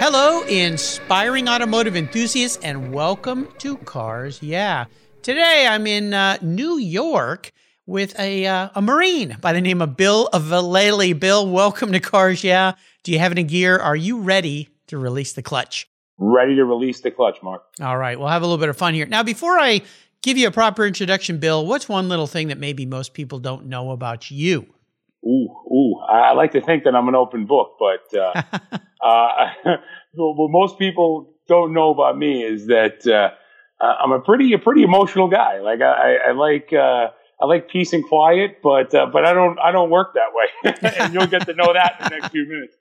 Hello, inspiring automotive enthusiasts, and welcome to Cars Yeah. Today I'm in uh, New York with a, uh, a Marine by the name of Bill Vallely. Bill, welcome to Cars Yeah. Do you have any gear? Are you ready to release the clutch? Ready to release the clutch, Mark. All right, we'll have a little bit of fun here. Now, before I give you a proper introduction, Bill, what's one little thing that maybe most people don't know about you? Ooh, ooh. I like to think that I'm an open book, but uh, uh, what most people don't know about me is that uh, I'm a pretty a pretty emotional guy. Like I, I like uh, I like peace and quiet, but uh, but I don't I don't work that way, and you'll get to know that in the next few minutes.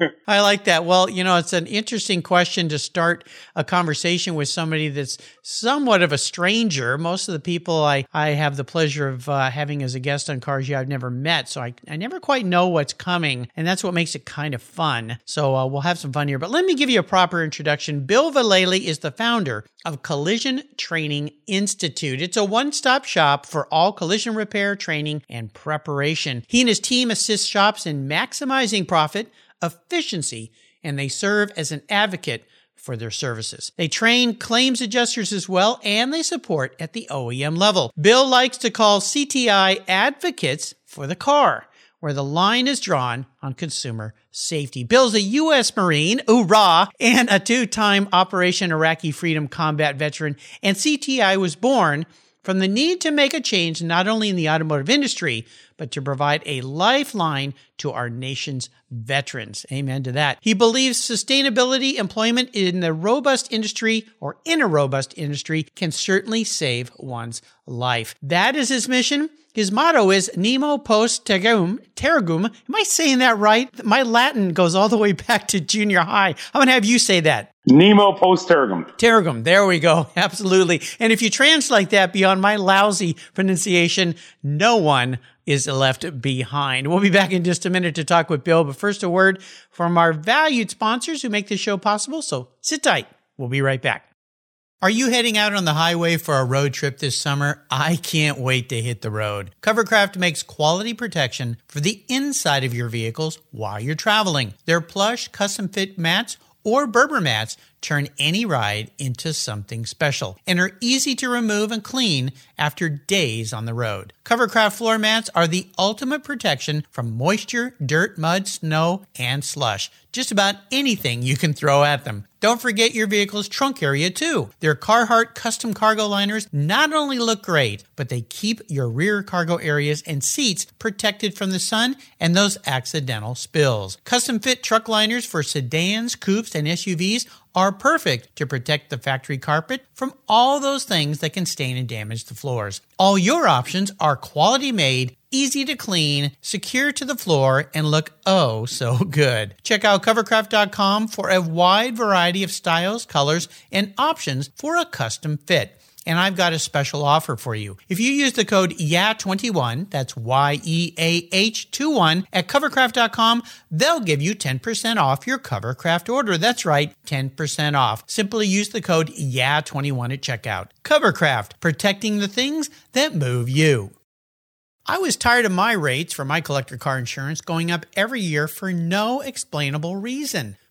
I like that. Well, you know, it's an interesting question to start a conversation with somebody that's somewhat of a stranger. Most of the people I, I have the pleasure of uh, having as a guest on Cars Yeah I've never met, so I, I never quite know what's coming, and that's what makes it kind of fun. So uh, we'll have some fun here. But let me give you a proper introduction. Bill Vallely is the founder of Collision Training Institute. It's a one stop shop for all collision repair, training, and preparation. He and his team assist shops in maximizing profit efficiency, and they serve as an advocate for their services. They train claims adjusters as well, and they support at the OEM level. Bill likes to call CTI advocates for the car, where the line is drawn on consumer safety. Bill's a U.S. Marine, hoorah, and a two time Operation Iraqi Freedom combat veteran, and CTI was born from the need to make a change not only in the automotive industry, but to provide a lifeline to our nation's veterans. Amen to that. He believes sustainability employment in the robust industry or in a robust industry can certainly save one's life. That is his mission. His motto is Nemo post tergum. Tergum. Am I saying that right? My Latin goes all the way back to junior high. I'm going to have you say that. Nemo post tergum. Tergum. There we go. Absolutely. And if you translate that beyond my lousy pronunciation, no one is left behind. We'll be back in just a minute to talk with Bill, but first a word from our valued sponsors who make this show possible. So sit tight. We'll be right back. Are you heading out on the highway for a road trip this summer? I can't wait to hit the road. Covercraft makes quality protection for the inside of your vehicles while you're traveling. Their plush, custom fit mats or Berber mats turn any ride into something special and are easy to remove and clean after days on the road. Covercraft floor mats are the ultimate protection from moisture, dirt, mud, snow, and slush. Just about anything you can throw at them. Don't forget your vehicle's trunk area too. Their Carhartt custom cargo liners not only look great, but they keep your rear cargo areas and seats protected from the sun and those accidental spills. Custom fit truck liners for sedans, coupes, and SUVs are perfect to protect the factory carpet from all those things that can stain and damage the floors. All your options are quality made, easy to clean, secure to the floor, and look oh so good. Check out covercraft.com for a wide variety of styles, colors, and options for a custom fit and I've got a special offer for you. If you use the code YEAH21, that's Y E A H 21 at covercraft.com, they'll give you 10% off your Covercraft order. That's right, 10% off. Simply use the code YEAH21 at checkout. Covercraft, protecting the things that move you. I was tired of my rates for my collector car insurance going up every year for no explainable reason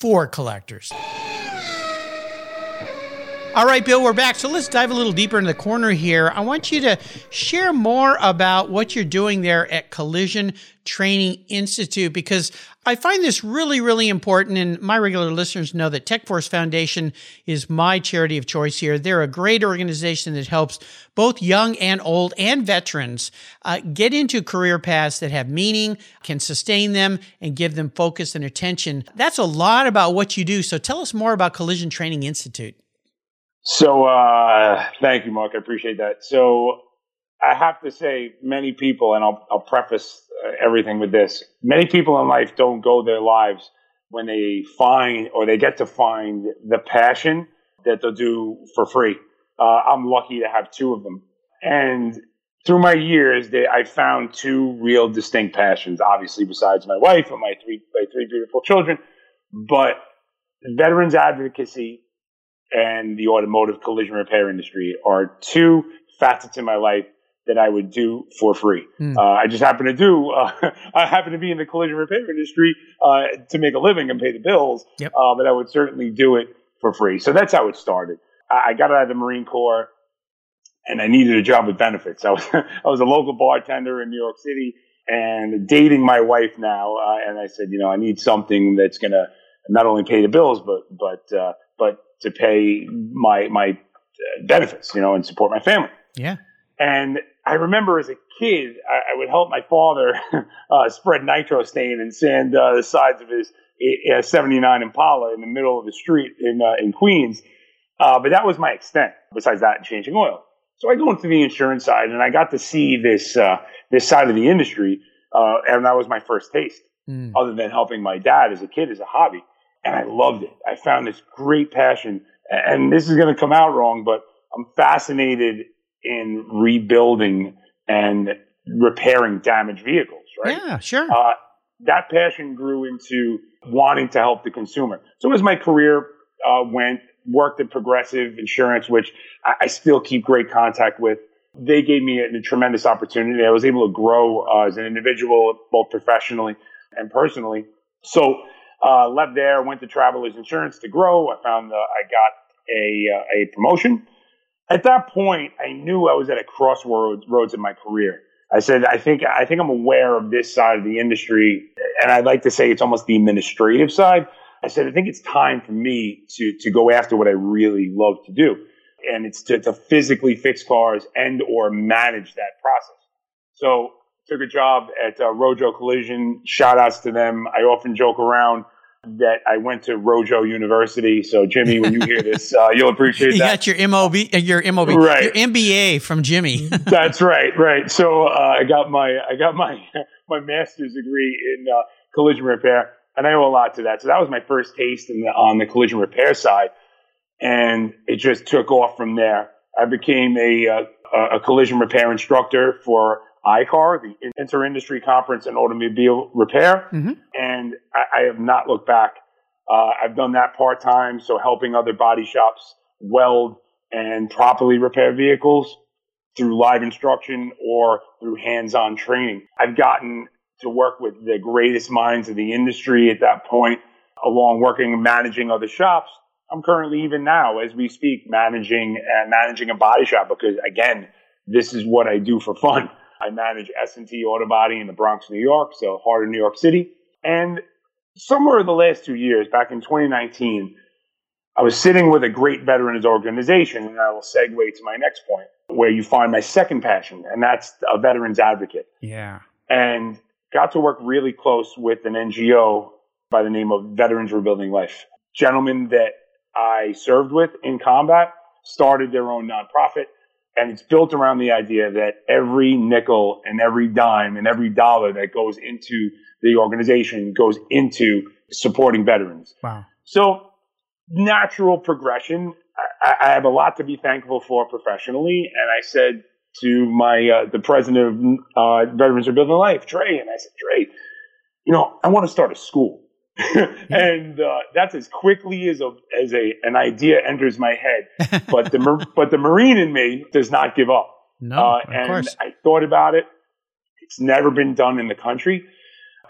for collectors. All right, Bill, we're back. So let's dive a little deeper into the corner here. I want you to share more about what you're doing there at Collision Training Institute because I find this really, really important. And my regular listeners know that Tech Force Foundation is my charity of choice here. They're a great organization that helps both young and old and veterans uh, get into career paths that have meaning, can sustain them, and give them focus and attention. That's a lot about what you do. So tell us more about Collision Training Institute. So, uh, thank you, Mark. I appreciate that. So, I have to say, many people, and I'll, I'll preface everything with this many people in life don't go their lives when they find or they get to find the passion that they'll do for free. Uh, I'm lucky to have two of them. And through my years, they, I found two real distinct passions, obviously, besides my wife and my three, my three beautiful children. But veterans advocacy and the automotive collision repair industry are two facets in my life that I would do for free. Mm. Uh, I just happen to do. Uh, I happen to be in the collision repair industry uh, to make a living and pay the bills. Yep. Uh, but I would certainly do it for free. So that's how it started. I, I got out of the Marine Corps, and I needed a job with benefits. I was I was a local bartender in New York City and dating my wife now. Uh, and I said, you know, I need something that's going to not only pay the bills, but but uh, but to pay my my benefits, you know, and support my family. Yeah. And I remember as a kid, I, I would help my father uh, spread nitro stain and sand uh, the sides of his uh, 79 Impala in the middle of the street in uh, in Queens. Uh, but that was my extent. Besides that, changing oil. So I go into the insurance side, and I got to see this uh, this side of the industry, and that was my first taste. Mm. Other than helping my dad as a kid as a hobby, and I loved it. I found this great passion, and this is going to come out wrong, but I'm fascinated in rebuilding and repairing damaged vehicles. Right? Yeah, sure. Uh, that passion grew into wanting to help the consumer. So as my career uh, went, worked at Progressive Insurance, which I, I, still keep great contact with. They gave me a, a tremendous opportunity. I was able to grow uh, as an individual, both professionally and personally. So uh, left there, went to Travelers Insurance to grow. I found uh, I got a uh, a promotion. At that point, I knew I was at a crossroads roads in my career. I said, I think I think I'm aware of this side of the industry, and I'd like to say it's almost the administrative side. I said, I think it's time for me to to go after what I really love to do, and it's to, to physically fix cars and or manage that process. So took a job at uh, Rojo Collision. Shout outs to them. I often joke around that I went to Rojo University. So Jimmy, when you hear this, uh, you'll appreciate you that. You got your MOB, uh, your MOB, right. your MBA from Jimmy. That's right, right. So uh, I got my I got my my master's degree in uh, collision repair, and I owe a lot to that. So that was my first taste the, on the collision repair side, and it just took off from there. I became a uh, a collision repair instructor for ICAR, the Inter-Industry Conference in Automobile Repair, mm-hmm. and I, I, have not looked back. Uh, I've done that part time, so helping other body shops weld and properly repair vehicles through live instruction or through hands-on training. I've gotten to work with the greatest minds of the industry at that point, along working and managing other shops. I'm currently even now, as we speak, managing and managing a body shop because again, this is what I do for fun. I manage S&T Auto Body in the Bronx, New York, so heart of New York City. And somewhere in the last two years, back in 2019, I was sitting with a great veterans organization, and I will segue to my next point, where you find my second passion, and that's a veterans advocate. Yeah. And got to work really close with an NGO by the name of Veterans Rebuilding Life. Gentlemen that I served with in combat started their own nonprofit, and it's built around the idea that every nickel and every dime and every dollar that goes into the organization goes into supporting veterans. Wow. So natural progression. I, I, have a lot to be thankful for professionally. And I said to my, uh, the president of uh, Veterans Rebuilding Life, Trey, and I said, Trey, you know, I want to start a school. and uh, that's as quickly as a as a an idea enters my head. But the but the Marine in me does not give up. No, uh, and course. I thought about it. It's never been done in the country.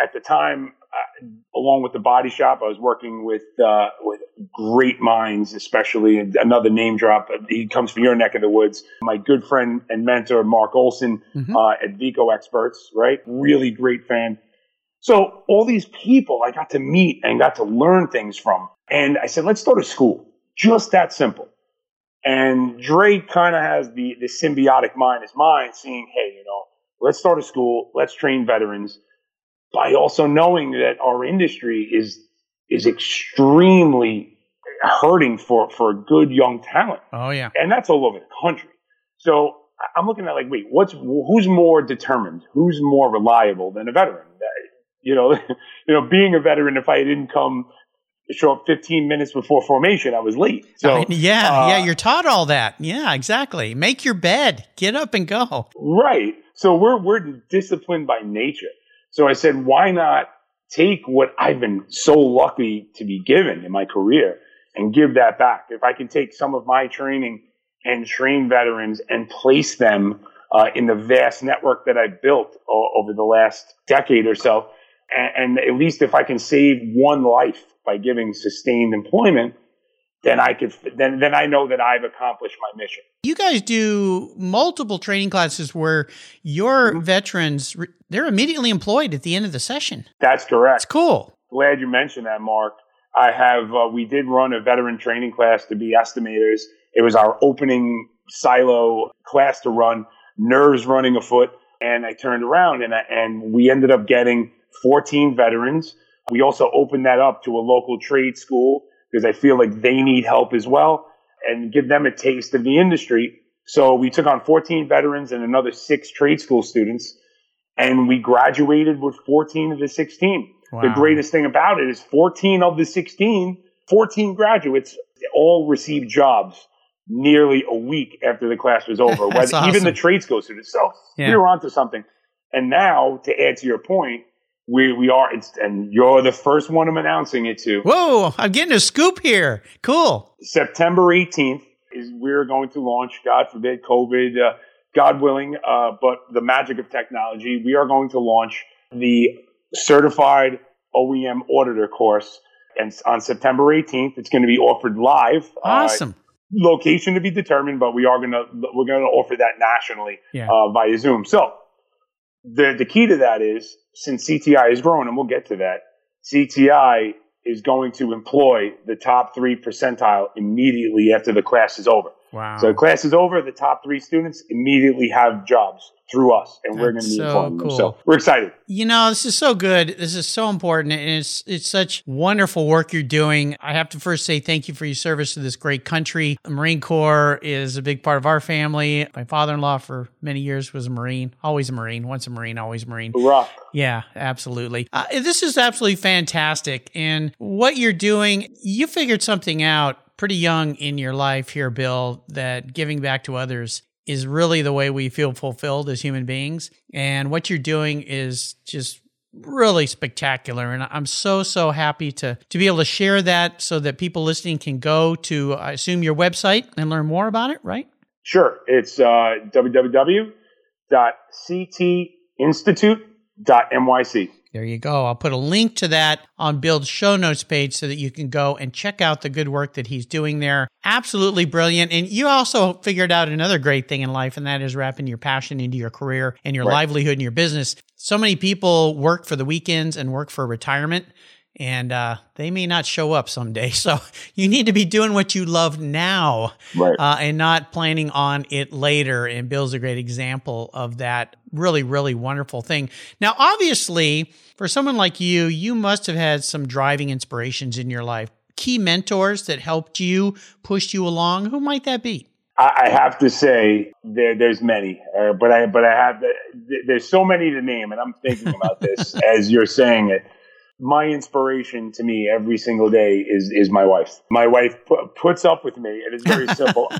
At the time, uh, along with the body shop, I was working with uh, with great minds, especially another name drop. He comes from your neck of the woods. My good friend and mentor, Mark Olson mm-hmm. uh, at Vico Experts, right? Really great fan. So all these people I got to meet and got to learn things from. And I said, let's start a school. Just that simple. And Dre kind of has the, the symbiotic mind as mine, seeing, hey, you know, let's start a school, let's train veterans by also knowing that our industry is is extremely hurting for for good young talent. Oh yeah, and that's all over the country. So I'm looking at like, wait, what's who's more determined? Who's more reliable than a veteran? You know, you know, being a veteran, if I didn't come show up 15 minutes before formation, I was late. So I mean, yeah, uh, yeah, you're taught all that. Yeah, exactly. Make your bed, get up and go. Right. So we're we're disciplined by nature. So I said, why not take what I've been so lucky to be given in my career and give that back? If I can take some of my training and train veterans and place them uh, in the vast network that I've built o- over the last decade or so, and, and at least if I can save one life by giving sustained employment, then I could then then I know that I've accomplished my mission. You guys do multiple training classes where your mm-hmm. veterans they're immediately employed at the end of the session. That's correct. It's cool. Glad you mentioned that, Mark. I have uh, we did run a veteran training class to be estimators. It was our opening silo class to run. Nerves running afoot, and I turned around and I, and we ended up getting 14 veterans. We also opened that up to a local trade school because I feel like they need help as well and give them a taste of the industry. So we took on 14 veterans and another six trade school students, and we graduated with 14 of the 16. Wow. The greatest thing about it is 14 of the 16, 14 graduates all received jobs nearly a week after the class was over, awesome. even the trade school students. So yeah. you're onto something. And now, to add to your point, we we are it's and you're the first one I'm announcing it to. Whoa, I'm getting a scoop here. Cool. September 18th is we're going to launch, God forbid, COVID, uh, God willing, uh, but the magic of technology, we are going to launch the certified OEM auditor course. And on September 18th, it's going to be offered live. Uh, awesome. Uh, location to be determined, but we are going to we're going to offer that nationally yeah. uh, via Zoom. So the the key to that is since CTI is growing, and we'll get to that, CTI is going to employ the top three percentile immediately after the class is over. Wow. So class is over, the top three students immediately have jobs through us, and That's we're going to be so cool. them. So we're excited. You know, this is so good. This is so important, and it's it's such wonderful work you're doing. I have to first say thank you for your service to this great country. The Marine Corps is a big part of our family. My father-in-law for many years was a Marine, always a Marine, once a Marine, always a Marine. Hoorah. Yeah, absolutely. Uh, this is absolutely fantastic, and what you're doing, you figured something out pretty young in your life here, Bill, that giving back to others is really the way we feel fulfilled as human beings. And what you're doing is just really spectacular. And i'm so so happy to to be able to share that so that people listening can go to i assume your website and learn more about it right? Sure. It's uh, www.ctinstitute.nyc there you go. I'll put a link to that on Bill's show notes page so that you can go and check out the good work that he's doing there. Absolutely brilliant. And you also figured out another great thing in life, and that is wrapping your passion into your career and your right. livelihood and your business. So many people work for the weekends and work for retirement. And uh, they may not show up someday. So you need to be doing what you love now Right. uh, and not planning on it later. And Bill's a great example of that really, really wonderful thing. Now, obviously, for someone like you, you must have had some driving inspirations in your life. Key mentors that helped you, pushed you along. Who might that be? I, have to say there, there's many, uh, but I but I have th- there's so many to name, and I'm thinking about this as you're saying it. My inspiration to me every single day is is my wife. My wife pu- puts up with me, and it's very simple.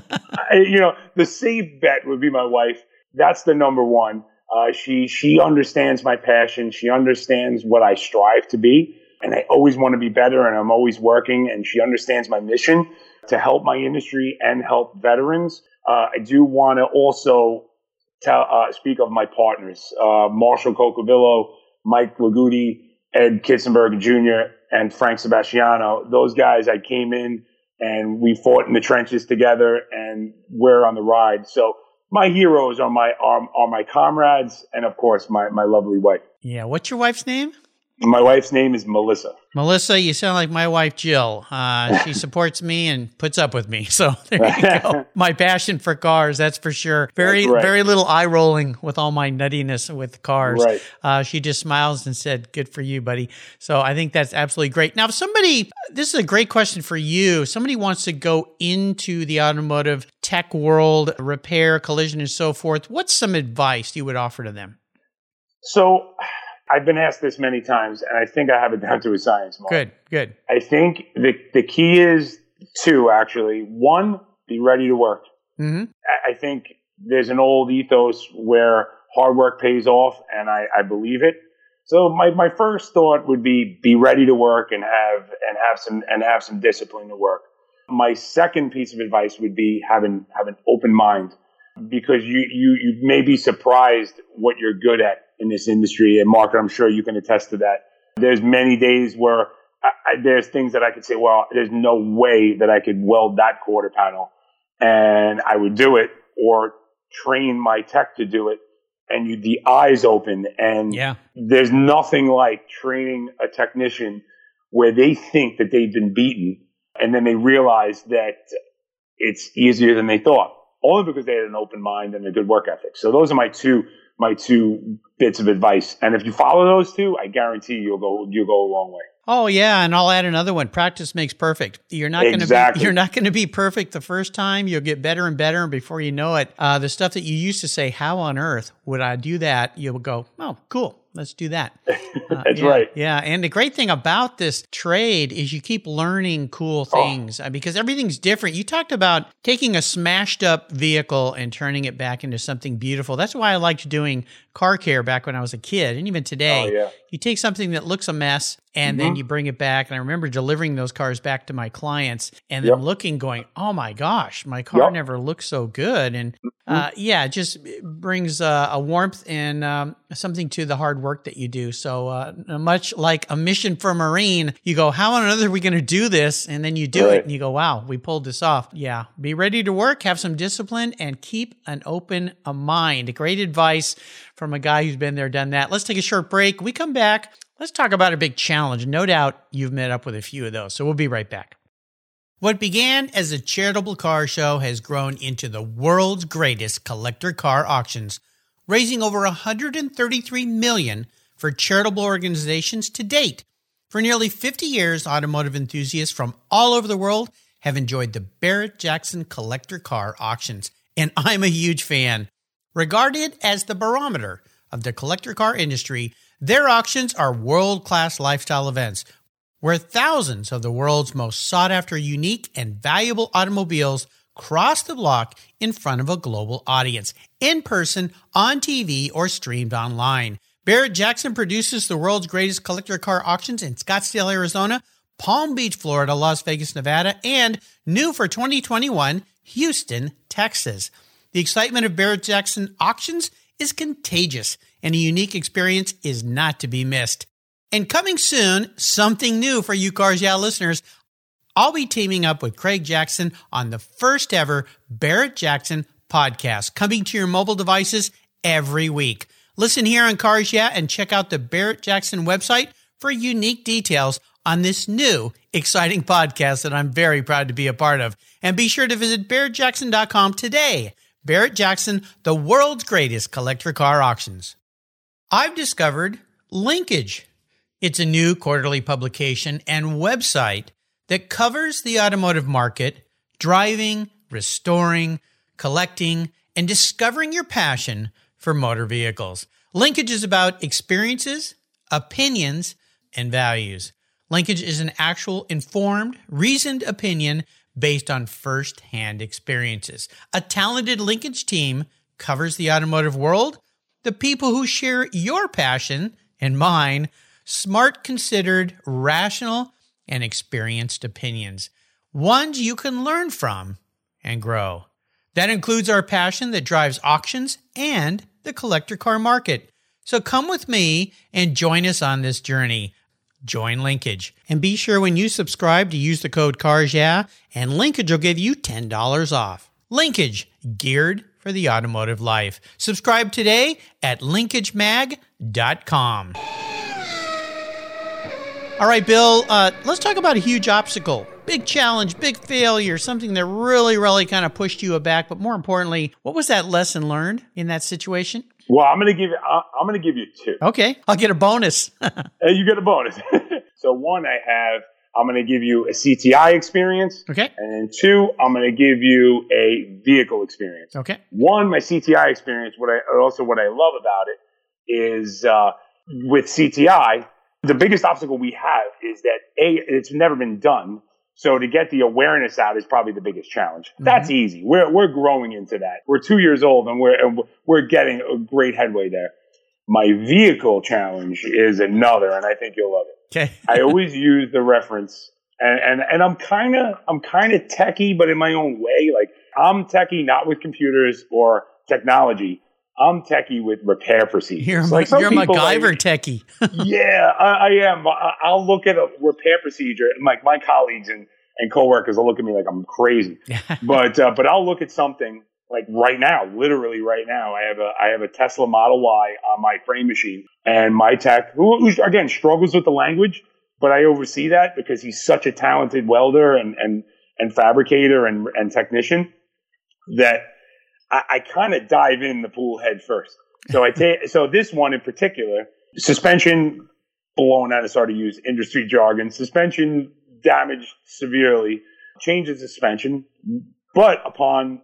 I, you know, the safe bet would be my wife. That's the number one. Uh, she she understands my passion. She understands what I strive to be, and I always want to be better. And I'm always working. And she understands my mission to help my industry and help veterans. Uh, I do want to also tell, uh, speak of my partners, uh, Marshall Cocovillo, Mike Lagudi, Ed Kitzenberg Jr., and Frank Sebastiano. Those guys, I came in and we fought in the trenches together and we're on the ride. So my heroes are my, are, are my comrades and of course my, my lovely wife. Yeah. What's your wife's name? My wife's name is Melissa. Melissa, you sound like my wife Jill. Uh, she supports me and puts up with me. So there you go. my passion for cars, that's for sure. Very, right. very little eye rolling with all my nuttiness with cars. Right. Uh, she just smiles and said, "Good for you, buddy." So I think that's absolutely great. Now, if somebody, this is a great question for you. Somebody wants to go into the automotive tech world, repair, collision, and so forth. What's some advice you would offer to them? So I've been asked this many times and I think I have it down to a science. Mark. Good, good. I think the the key is two actually. One, be ready to work. hmm I- I think there's an old ethos where hard work pays off, and I, I believe it. So my, my first thought would be be ready to work and have and have some and have some discipline to work. My second piece of advice would be have an have an open mind because you you you may be surprised what you're good at in this industry. And Mark, I'm sure you can attest to that. There's many days where I, I, there's things that I could say, well, there's no way that I could weld that quarter panel, and I would do it, or train my tech to do it, and you the eyes open, and Yeah. there's nothing like training a technician where they think that they've been beaten, and then they realize that it's easier than they thought, only because they had an open mind and a good work ethic. So those are my two my two bits of advice, and if you follow those two, I guarantee you'll go you'll go a long way. Oh yeah, and I'll add another one. Practice makes perfect. You're not going to be you're not going to be perfect the first time. You'll get better and better, and before you know it, uh, the stuff that you used to say, "How on earth would I do that?" You'll go, "Oh, cool, let's do that." Uh, That's yeah, right. Yeah, and the great thing about this trade is you keep learning cool Oh. things uh, because everything's different. You talked about taking a smashed up vehicle and turning it back into something beautiful. That's why I liked doing car care back when I was a kid, and even today. Oh, yeah. You take something that looks a mess and then you bring it back. And I remember delivering those cars back to my clients and then Yep. looking, going, "Oh my gosh, my car Yep. Mm-hmm. never looked so good." And uh, yeah, it just brings uh, a warmth and um, something to the hard work that you do. So uh, much like a mission for Marine, you go, "How on earth are we going to do this?" And then you do it, and you go, "Wow, we pulled this off." Yeah, be ready to work, have some discipline, and keep an open a mind. Great advice from a guy who's been there, done that. Let's take a short break. We come back. Let's talk about a big challenge. No doubt you've met up with a few of those. So we'll be right back. What began as a charitable car show has grown into the world's greatest collector car auctions, raising over 133 million for charitable organizations to date. For nearly 50 years, automotive enthusiasts from all over the world have enjoyed the Barrett Jackson collector car auctions, and I'm a huge fan. Regarded as the barometer of the collector car industry, their auctions are world class lifestyle events where thousands of the world's most sought after, unique, and valuable automobiles cross the block in front of a global audience, in person, on TV, or streamed online. Barrett Jackson produces the world's greatest collector car auctions in Scottsdale, Arizona, Palm Beach, Florida, Las Vegas, Nevada, and new for 2021, Houston, Texas. The excitement of Barrett Jackson auctions is contagious, and a unique experience is not to be missed. And coming soon, something new for you Cars Yeah listeners. I'll be teaming up with Craig Jackson on the first ever Barrett Jackson podcast, coming to your mobile devices every week. Listen here on Cars Yeah and check out the Barrett Jackson website for unique details on this new exciting podcast that I'm very proud to be a part of. And be sure to visit barrettjackson.com today. Barrett Jackson, the world's greatest collector car auctions. I've discovered Linkage. It's a new quarterly publication and website that covers the automotive market, driving, restoring, collecting, and discovering your passion for motor vehicles. Linkage is about experiences, opinions, and values. Linkage is an actual informed, reasoned opinion based on first hand experiences. A talented linkage team covers the automotive world, the people who share your passion and mine, smart, considered, rational, and experienced opinions, ones you can learn from and grow. That includes our passion that drives auctions and the collector car market. So come with me and join us on this journey. Join Linkage. And be sure when you subscribe to use the code CARS yeah, and Linkage will give you $10 off. Linkage, geared for the automotive life. Subscribe today at linkagemag.com. All right, Bill, uh, let's talk about a huge obstacle, big challenge, big failure, something that really, really kind of pushed you aback. But more importantly, what was that lesson learned in that situation? Well, I'm going to give you. I'm going to give you two. Okay, I'll get a bonus. hey, you get a bonus. so one, I have. I'm going to give you a CTI experience. Okay. And then two, I'm going to give you a vehicle experience. Okay. One, my CTI experience. What I also what I love about it is uh, with CTI, the biggest obstacle we have is that a it's never been done. So to get the awareness out is probably the biggest challenge. Mm-hmm. That's easy. We're we're growing into that. We're two years old and we're and we're getting a great headway there. My vehicle challenge is another, and I think you'll love it. Okay. I always use the reference, and and, and I'm kind of I'm kind of techie, but in my own way. Like I'm techie, not with computers or technology. I'm techie with repair procedures. You're, like you're MacGyver like, techie. yeah, I, I am. I, will look at a repair procedure, and like my colleagues and, and coworkers will look at me like I'm crazy. but uh, but I'll look at something like right now, literally right now. I have a I have a Tesla Model Y on my frame machine, and my tech, who, who again struggles with the language, but I oversee that because he's such a talented welder and and and fabricator and and technician that I, I kind of dive in the pool head first. So I take so this one in particular, suspension blown out. I started to use industry jargon. Suspension damaged severely. Change the suspension, but upon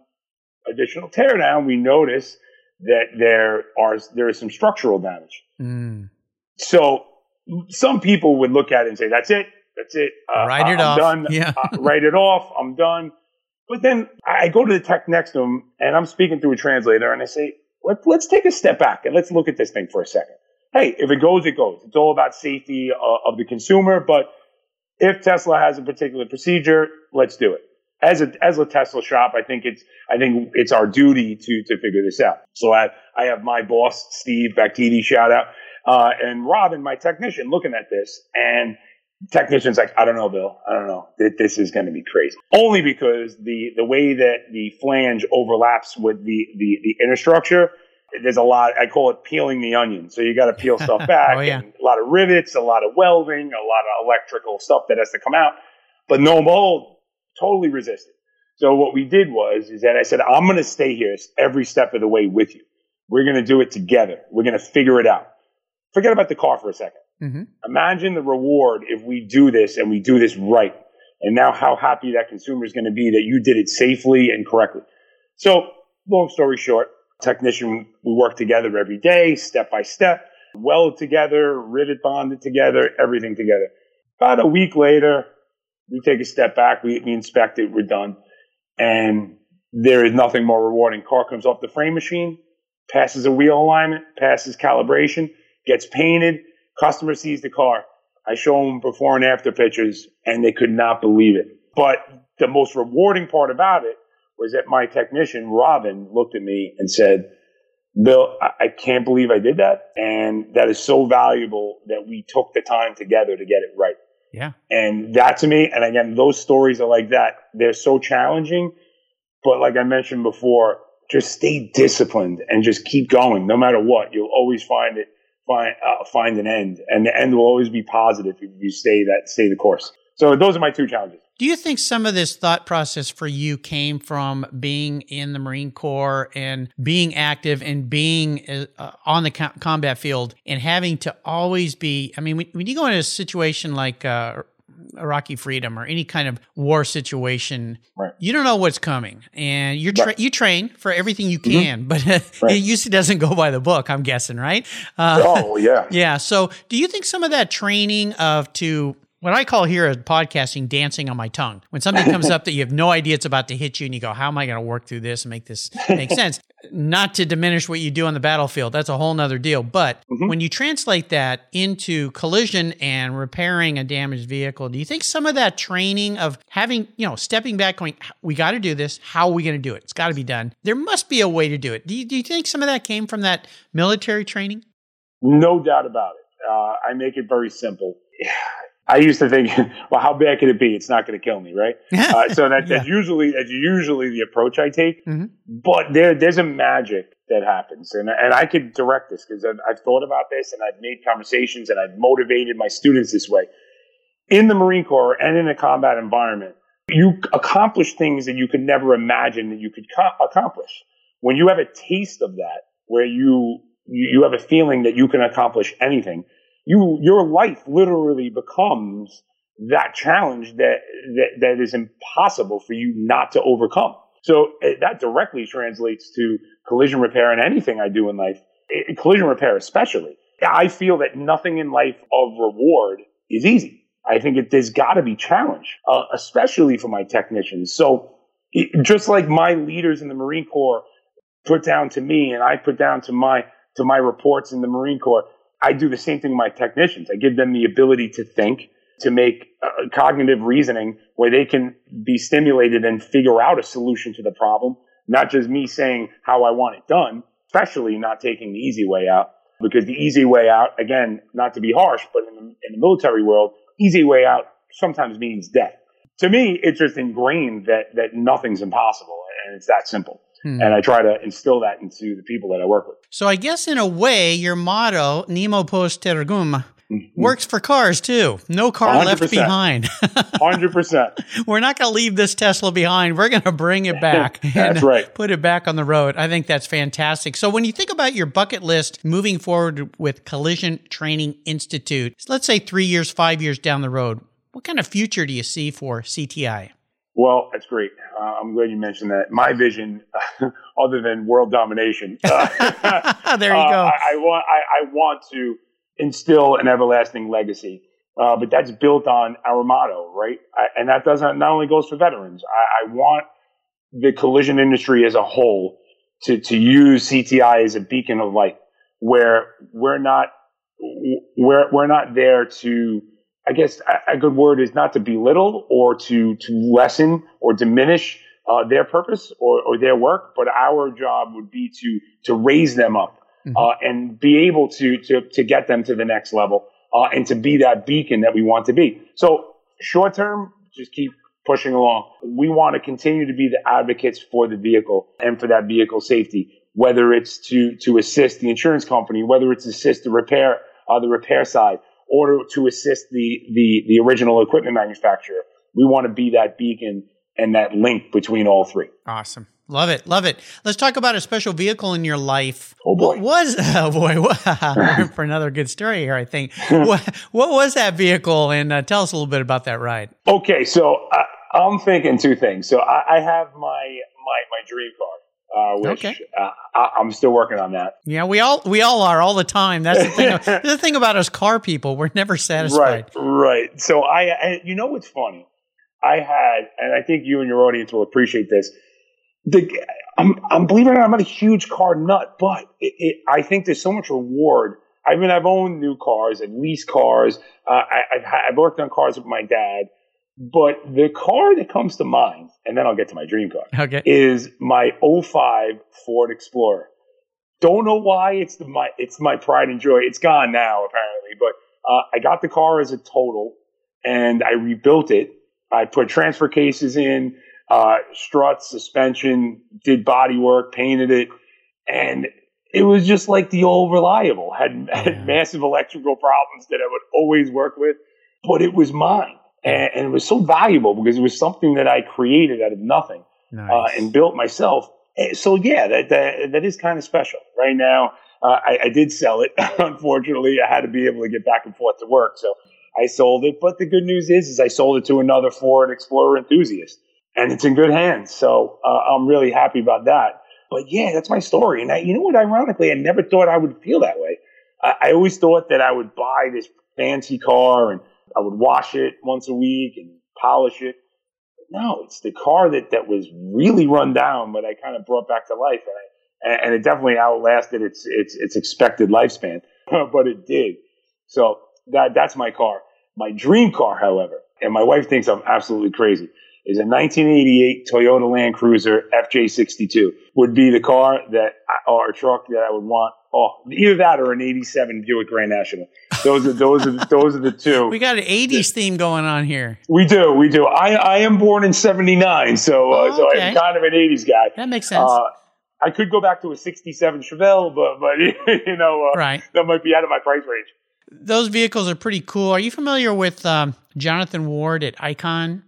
additional teardown, we notice that there are there is some structural damage. Mm. So some people would look at it and say, "That's it, that's it. Uh, write it I'm off. Done. Yeah, uh, write it off. I'm done." But then I go to the tech next to him and I'm speaking through a translator and I say, Let, let's take a step back and let's look at this thing for a second. Hey, if it goes, it goes. It's all about safety uh, of the consumer. But if Tesla has a particular procedure, let's do it. As a, as a Tesla shop, I think it's, I think it's our duty to, to figure this out. So I, I have my boss, Steve Bactiti, shout out, uh, and Robin, my technician, looking at this and technician's like, I don't know, Bill. I don't know. This is going to be crazy. Only because the, the way that the flange overlaps with the, the, the inner structure, there's a lot, I call it peeling the onion. So you got to peel stuff back. oh, yeah. a lot of rivets, a lot of welding, a lot of electrical stuff that has to come out. But no mold, totally resisted. So what we did was, is that I said, I'm going to stay here every step of the way with you. We're going to do it together. We're going to figure it out. Forget about the car for a second. Mm-hmm. Imagine the reward if we do this and we do this right. And now how happy that consumer is going to be that you did it safely and correctly. So long story short, technician, we work together every day, step by step, weld together, rivet bonded together, everything together. About a week later, we take a step back, we, we inspect it, we're done. And there is nothing more rewarding. Car comes off the frame machine, passes a wheel alignment, passes calibration, gets painted, Customer sees the car. I show them before and after pictures, and they could not believe it. But the most rewarding part about it was that my technician, Robin, looked at me and said, Bill, I, I can't believe I did that. And that is so valuable that we took the time together to get it right. Yeah. And that to me, and again, those stories are like that. They're so challenging. But like I mentioned before, just stay disciplined and just keep going no matter what. You'll always find it find uh, find an end, and the end will always be positive if you stay that stay the course. So those are my two challenges. Do you think some of this thought process for you came from being in the Marine Corps and being active and being uh, on the co- combat field and having to always be? I mean, when, when you go into a situation like uh, Iraqi freedom or any kind of war situation, right. you don't know what's coming, and you tra- right. you train for everything you can, mm-hmm. but right. it usually doesn't go by the book. I'm guessing, right? Uh, oh yeah, yeah. So, do you think some of that training of to what I call here as podcasting dancing on my tongue. When something comes up that you have no idea it's about to hit you and you go, how am I going to work through this and make this make sense? Not to diminish what you do on the battlefield. That's a whole nother deal. But mm-hmm. when you translate that into collision and repairing a damaged vehicle, do you think some of that training of having, you know, stepping back, going, we got to do this. How are we going to do it? It's got to be done. There must be a way to do it. Do you, do you think some of that came from that military training? No doubt about it. Uh, I make it very simple I used to think, well, how bad could it be? It's not going to kill me, right? uh, so that, that's usually that's usually the approach I take. Mm-hmm. But there there's a magic that happens, and and I could direct this because I've, I've thought about this and I've made conversations and I've motivated my students this way. In the Marine Corps and in a combat environment, you accomplish things that you could never imagine that you could co- accomplish. When you have a taste of that, where you you have a feeling that you can accomplish anything you your life literally becomes that challenge that, that that is impossible for you not to overcome. So eh, that directly translates to collision repair and anything I do in life, eh, collision repair especially. I feel that nothing in life of reward is easy. I think it, there's got to be challenge, uh, especially for my technicians. So it, just like my leaders in the Marine Corps put down to me, and I put down to my to my reports in the Marine Corps, I do the same thing with my technicians. I give them the ability to think, to make uh, cognitive reasoning where they can be stimulated and figure out a solution to the problem, not just me saying how I want it done, especially not taking the easy way out. Because the easy way out, again, not to be harsh, but in the, in the military world, easy way out sometimes means death. To me, it's just ingrained that, that nothing's impossible and it's that simple. Hmm. And I try to instill that into the people that I work with. So I guess in a way, your motto, Nemo post tergum, mm-hmm. works for cars too. No car 100%. left behind. 100%. We're not going to leave this Tesla behind. We're going to bring it back. that's right. Put it back on the road. I think that's fantastic. So when you think about your bucket list moving forward with Collision Training Institute, let's say three years, five years down the road, what kind of future do you see for CTI? Well, that's great. Uh, I'm glad you mentioned that. My vision, other than world domination, uh, there you go. Uh, I, I, want I, I, want to instill an everlasting legacy, uh, but that's built on our motto, right? I, and that doesn't not only goes for veterans. I, want the collision industry as a whole to to use CTI as a beacon of light, where we're not we're we're not there to I guess a, good word is not to belittle or to to lessen or diminish uh, their purpose or, or their work, but our job would be to to raise them up mm-hmm. uh, and be able to to to get them to the next level uh, and to be that beacon that we want to be. So short term, just keep pushing along. We want to continue to be the advocates for the vehicle and for that vehicle safety, whether it's to to assist the insurance company, whether it's assist the repair uh, the repair side, or to assist the, the, the original equipment manufacturer. We want to be that beacon and that link between all three. Awesome. Love it. Love it. Let's talk about a special vehicle in your life. Oh boy. What was, oh boy, what, for another good story here, I think. what, what was that vehicle? And uh, tell us a little bit about that ride. Okay. So uh, I'm thinking two things. So I, I have my, my, my dream car uh, which okay. uh, I, am still working on that. Yeah, we all we all are all the time. That's the thing. the thing about us car people, we're never satisfied. Right, right. So I, I, you know, what's funny? I had, and I think you and your audience will appreciate this. The, I'm, I'm believing it or not, I'm not a huge car nut, but it, it, I think there's so much reward. I mean, I've owned new cars, I've leased cars, uh, I, I've, I've worked on cars with my dad. But the car that comes to mind, and then I'll get to my dream car, okay. is my 05 Ford Explorer. Don't know why it's the my it's my pride and joy. It's gone now apparently, but uh, I got the car as a total, and I rebuilt it. I put transfer cases in, uh, struts, suspension, did body work, painted it, and it was just like the old reliable. Had, had massive electrical problems that I would always work with, but it was mine, and, and, it was so valuable because it was something that I created out of nothing nice. uh, and built myself. So yeah, that that, that is kind of special. Right now, uh, I, I did sell it. Unfortunately, I had to be able to get back and forth to work, so I sold it. But the good news is, is I sold it to another Ford Explorer enthusiast, and it's in good hands. So uh, I'm really happy about that. But yeah, that's my story. And I, you know what? Ironically, I never thought I would feel that way. I, I always thought that I would buy this fancy car and I would wash it once a week and polish it. No, it's the car that, that was really run down, but I kind of brought back to life. And, I, and it definitely outlasted its, its, its expected lifespan, but it did. So that, that's my car. My dream car, however, and my wife thinks I'm absolutely crazy is a 1988 Toyota Land Cruiser FJ62 would be the car that or a truck that I would want. Oh, either that or an 87 Buick Grand National. Those are those are those are the two. we got an 80s theme going on here. We do, we do. I I am born in 79, so uh, Oh, so okay. I'm kind of an 80s guy. That makes sense. Uh, I could go back to a 67 Chevelle, but but you know uh, right. that might be out of my price range. Those vehicles are pretty cool. Are you familiar with um, Jonathan Ward at Icon?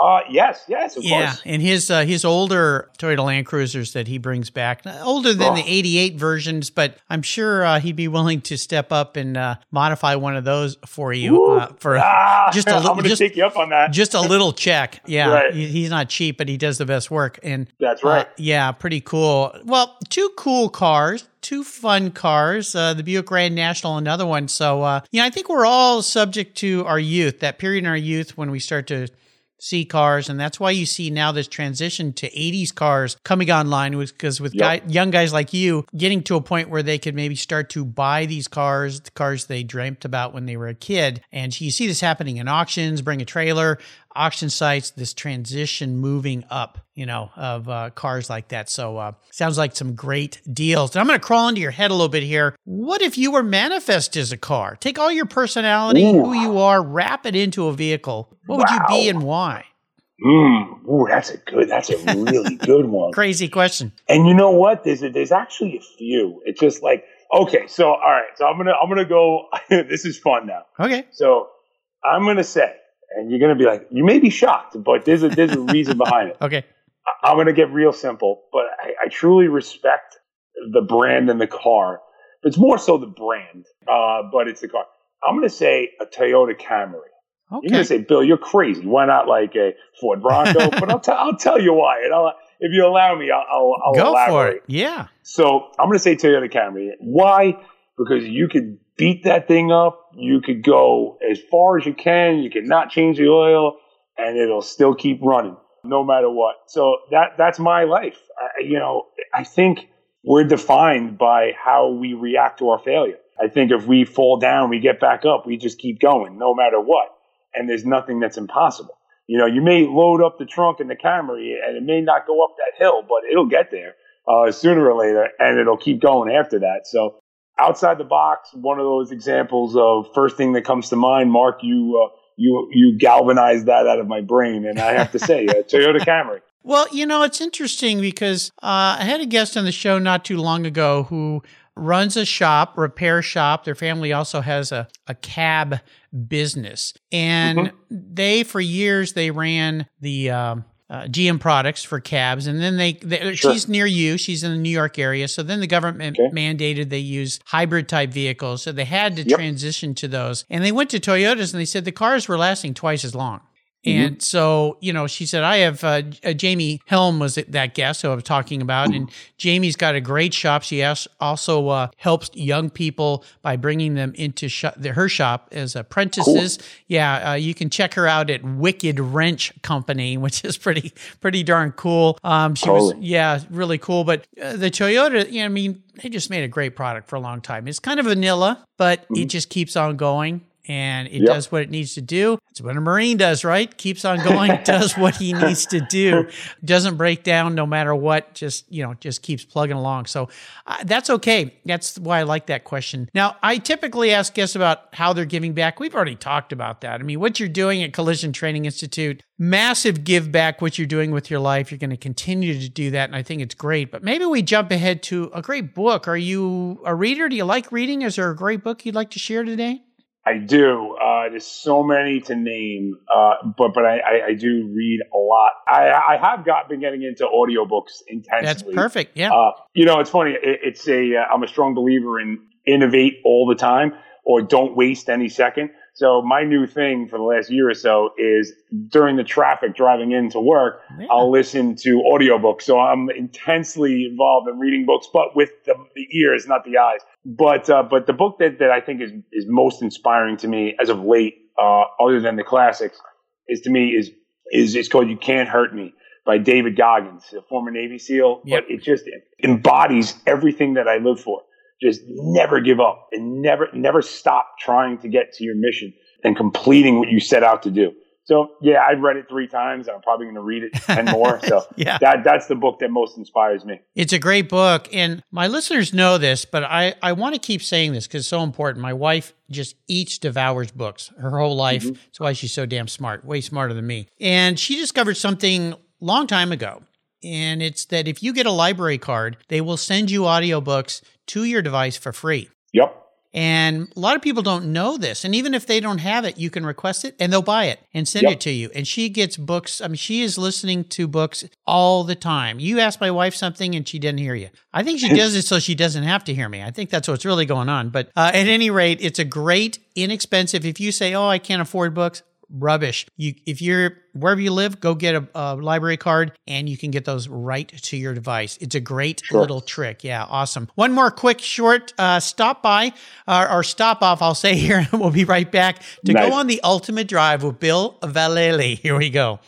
Uh, yes, yes, of Yeah, course. and his uh, his older Toyota Land Cruisers that he brings back, older than Oh. the '88 versions, but I'm sure uh, he'd be willing to step up and uh, modify one of those for you uh, for Ah, just a I'm little, just, take you up on that. just a little check. Yeah, Right. he- he's not cheap, but he does the best work. And That's uh, right. yeah, pretty cool. Well, two cool cars, two fun cars. Uh, the Buick Grand National, another one. So uh, yeah, I think we're all subject to our youth, that period in our youth when we start to see cars and that's why you see now this transition to 80s cars coming online Was because with Yep. guy, young guys like you getting to a point where they could maybe start to buy these cars the cars they dreamt about when they were a kid and you see this happening in auctions bring a trailer auction sites this transition moving up you know of uh, cars like that so uh, sounds like some great deals and i'm going to crawl into your head a little bit here what if you were manifest as a car take all your personality Ooh. who you are wrap it into a vehicle what would you be and why Mm, ooh, that's a good. That's a really good one. crazy question And you know what? There's a, there's actually a few. It's just like okay. So all right. So I'm gonna I'm gonna go. this is fun now. okay So I'm gonna say, and you're gonna be like, you may be shocked, but there's a there's a reason behind it. okay I- I'm gonna get real simple, but I, I truly respect the brand and the car. It's more so the brand, uh, but it's the car. I'm gonna say a Toyota Camry. Okay. You're gonna say, Bill, you're crazy. Why not like a Ford Bronco? but I'll, t- I'll tell you why. And I'll, if you allow me, I'll, I'll, I'll go elaborate. for it yeah So I'm gonna say Toyota Camry. Why? Because you could beat that thing up. You could go as far as you can. You can not change the oil, and it'll still keep running no matter what. So that that's my life. I, you know, I think we're defined by how we react to our failure. I think if we fall down, we get back up. We just keep going, no matter what. And there's nothing that's impossible. You know, you may load up the trunk in the Camry, and it may not go up that hill, but it'll get there uh, sooner or later, and it'll keep going after that. So, outside the box, one of those examples of first thing that comes to mind. Mark, you uh, you you galvanized that out of my brain, and I have to say, uh, Toyota Camry. Well, you know, it's interesting because uh, I had a guest on the show not too long ago who runs a shop, repair shop. Their family also has a, a cab business. And they, for years, they ran the um, uh, GM products for cabs. And then they, they Sure. she's near you, she's in the New York area. So then the government Okay. mandated they use hybrid type vehicles. So they had to Yep. transition to those. And they went to Toyotas and they said the cars were lasting twice as long. Mm-hmm. And so, you know, she said, I have uh, uh, Jamie Helm was that guest who I was talking about. And Jamie's got a great shop. She also uh, helps young people by bringing them into the, her shop as apprentices. Yeah, uh, you can check her out at Wicked Wrench Company, which is pretty, pretty darn cool. Um, she was, yeah, really cool. But uh, the Toyota, you know, I mean, they just made a great product for a long time. It's kind of vanilla, but Mm-hmm. it just keeps on going. And it Yep. does what it needs to do. It's what a Marine does, right? Keeps on going, does what he needs to do, doesn't break down no matter what, just, you know, just keeps plugging along. So uh, that's okay. That's why I like that question. Now, I typically ask guests about how they're giving back. We've already talked about that. I mean, what you're doing at Collision Training Institute, massive give back, what you're doing with your life. You're going to continue to do that. And I think it's great. But maybe we jump ahead to a great book. Are you a reader? Do you like reading? Is there a great book you'd like to share today? I do. Uh, there's so many to name, uh, but but I, I, I do read a lot. I, I have got been getting into audiobooks intensely. That's perfect. Yeah. Uh, you know, it's funny. It, it's a. Uh, I'm a strong believer in innovate all the time, or don't waste any second. So my new thing for the last year or so is during the traffic driving into work, Yeah. I'll listen to audiobooks. So I'm intensely involved in reading books, but with the, the ears, not the eyes. But uh, but the book that, that I think is is most inspiring to me as of late, uh, other than the classics, is to me is is it's called "You Can't Hurt Me" by David Goggins, a former Navy SEAL. Yep. But it just embodies everything that I live for. Just never give up and never never stop trying to get to your mission and completing what you set out to do. So yeah, I've read it three times. I'm probably going to read it ten more. So Yeah. that that's the book that most inspires me. It's a great book. And my listeners know this, but I, I want to keep saying this because it's so important. My wife just eats, devours books her whole life. Mm-hmm. That's why she's so damn smart, way smarter than me. And she discovered something long time ago. And it's that if you get a library card, they will send you audiobooks to your device for free. Yep. And a lot of people don't know this. And even if they don't have it, you can request it and they'll buy it and send Yep. it to you. And she gets books. I mean, she is listening to books all the time. You ask my wife something and she didn't hear you. I think she does it so she doesn't have to hear me. I think that's what's really going on. But uh, at any rate, it's a great, inexpensive. If you say, oh, I can't afford books, rubbish. You, if you're wherever you live, go get a, a library card and you can get those right to your device. It's a great Sure. little trick. Yeah, awesome. One more quick, short uh, stop by uh, or stop off, I'll say here, and we'll be right back to Nice. go on the ultimate drive with Bill Valeli. Here we go.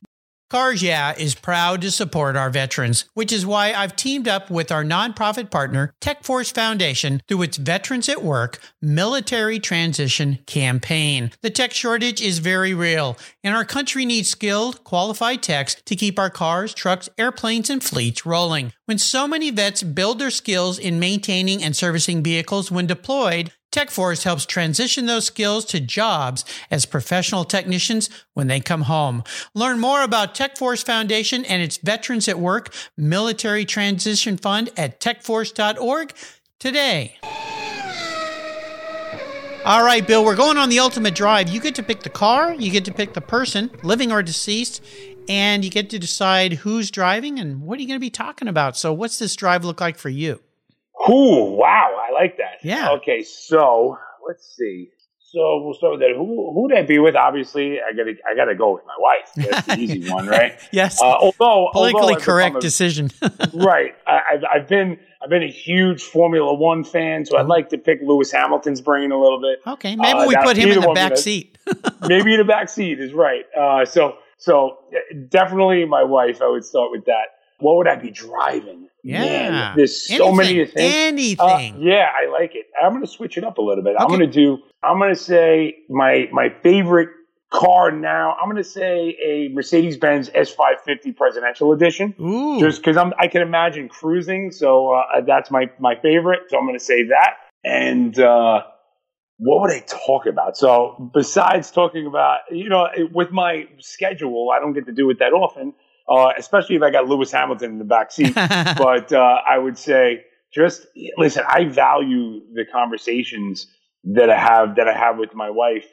Cars Yeah is proud to support our veterans, which is why I've teamed up with our nonprofit partner, TechForce Foundation, through its Veterans at Work Military Transition Campaign. The tech shortage is very real, and our country needs skilled, qualified techs to keep our cars, trucks, airplanes, and fleets rolling. When so many vets build their skills in maintaining and servicing vehicles when deployed, TechForce helps transition those skills to jobs as professional technicians when they come home. Learn more about TechForce Foundation and its Veterans at Work Military Transition Fund at techforce.org today. All right, Bill, we're going on the ultimate drive. You get to pick the car, you get to pick the person, living or deceased, and you get to decide who's driving and what are you going to be talking about. So, what's this drive look like for you? Ooh, wow, I like that. Yeah. Okay, so let's see. So we'll start with that. Who who would I be with? Obviously, I gotta I gotta go with my wife. That's the easy one, right? Yes. Uh, although Politically although correct a- decision. right. I, I've I've been I've been a huge Formula One fan, so I'd like to pick Lewis Hamilton's brain a little bit. okay, maybe Uh, we put him in the back seat. Maybe in the back seat is right. Uh, so so definitely my wife. I would start with that. What would I be driving? Yeah. Man, there's so many things. Anything. Uh, yeah, I like it. I'm going to switch it up a little bit. I'm going to do. I'm going to say my my favorite car now. I'm going to say a Mercedes Benz S550 Presidential Edition, Ooh. just because I'm I can imagine cruising. So uh, that's my my favorite. So I'm going to say that. And uh, what would I talk about? So besides talking about, you know, with my schedule, I don't get to do it that often. Uh, especially if I got Lewis Hamilton in the back seat but uh, I would say just listen. I value the conversations that I have that I have with my wife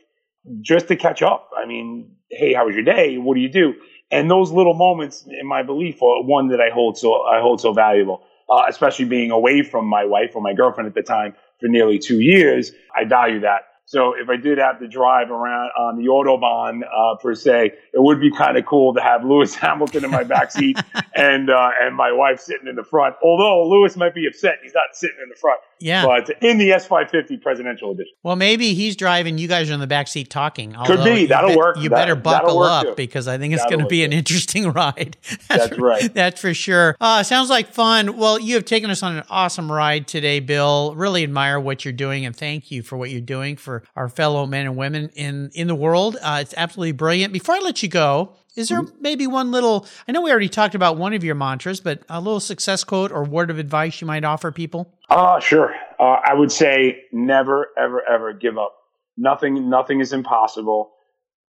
just to catch up. I mean, hey, how was your day? What do you do? And those little moments, in my belief, are one that I hold so I hold so valuable. Uh, especially being away from my wife or my girlfriend at the time for nearly two years, I value that. So if I did have to drive around on the autobahn uh, per se, it would be kind of cool to have Lewis Hamilton in my backseat and uh, and my wife sitting in the front. Although Lewis might be upset, he's not sitting in the front. yeah. But in the S550 Presidential Edition, well, maybe he's driving. You guys are in the back seat talking. Could be. you That'll bet- work. You That- better buckle up too. because I think it's going to be work an interesting ride. That's right. That's for sure. Uh, sounds like fun. Well, you have taken us on an awesome ride today, Bill. Really admire what you're doing and thank you for what you're doing for for our fellow men and women in, in the world. Uh, it's absolutely brilliant. Before I let you go, is there mm-hmm. maybe one little, I know we already talked about one of your mantras, but a little success quote or word of advice you might offer people? Uh, sure. Uh, I would say never, ever, ever give up. Nothing, nothing is impossible.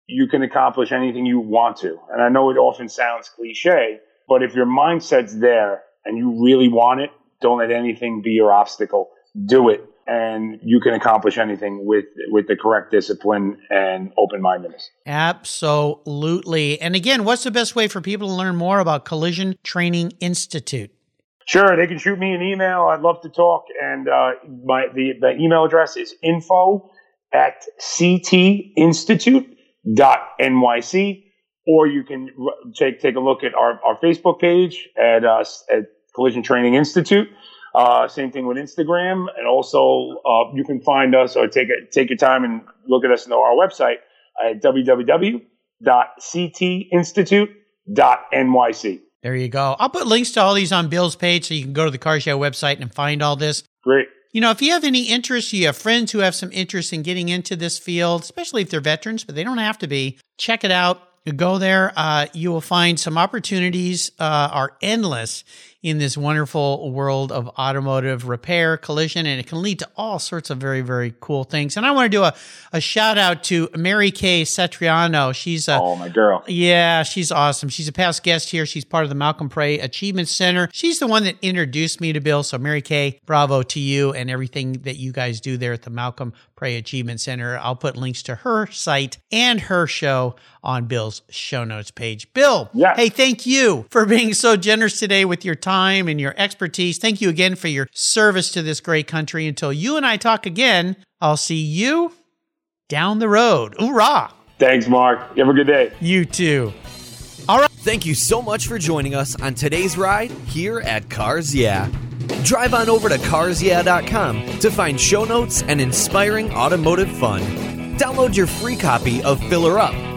You can accomplish anything you want to. And I know it often sounds cliche, but if your mindset's there and you really want it, don't let anything be your obstacle. Do it and you can accomplish anything with with the correct discipline and open mindedness. Absolutely. And again, what's the best way for people to learn more about Collision Training Institute? Sure, they can shoot me an email. I'd love to talk, and uh, my the, the email address is info at ctinstitute.nyc, or you can take take a look at our, our Facebook page at uh, at Collision Training Institute uh, same thing with Instagram, and also uh, you can find us or take a, take your time and look at us on our website at www.ctinstitute.nyc. There you go. I'll put links to all these on Bill's page so you can go to the Car Show website and find all this. Great. You know, if you have any interest, you have friends who have some interest in getting into this field, especially if they're veterans, but they don't have to be, check it out. You go there, uh, you will find some opportunities uh, are endless in this wonderful world of automotive repair, collision, and it can lead to all sorts of very, very cool things. And I want to do a, a shout out to Mary Kay Satriano. She's a, oh, my girl. Yeah, she's awesome. She's a past guest here. She's part of the Malcolm Pray Achievement Center. She's the one that introduced me to Bill. So, Mary Kay, bravo to you and everything that you guys do there at the Malcolm Pray Achievement Center. I'll put links to her site and her show on Bill's show notes page. Bill, yeah. hey, thank you for being so generous today with your time and your expertise. Thank you again for your service to this great country. Until you and I talk again, I'll see you down the road. Hoorah! Thanks, Mark. You have a good day. You too. All right. Thank you so much for joining us on today's ride here at Cars Yeah. Drive on over to carsyeah.com to find show notes and inspiring automotive fun. Download your free copy of Filler Up,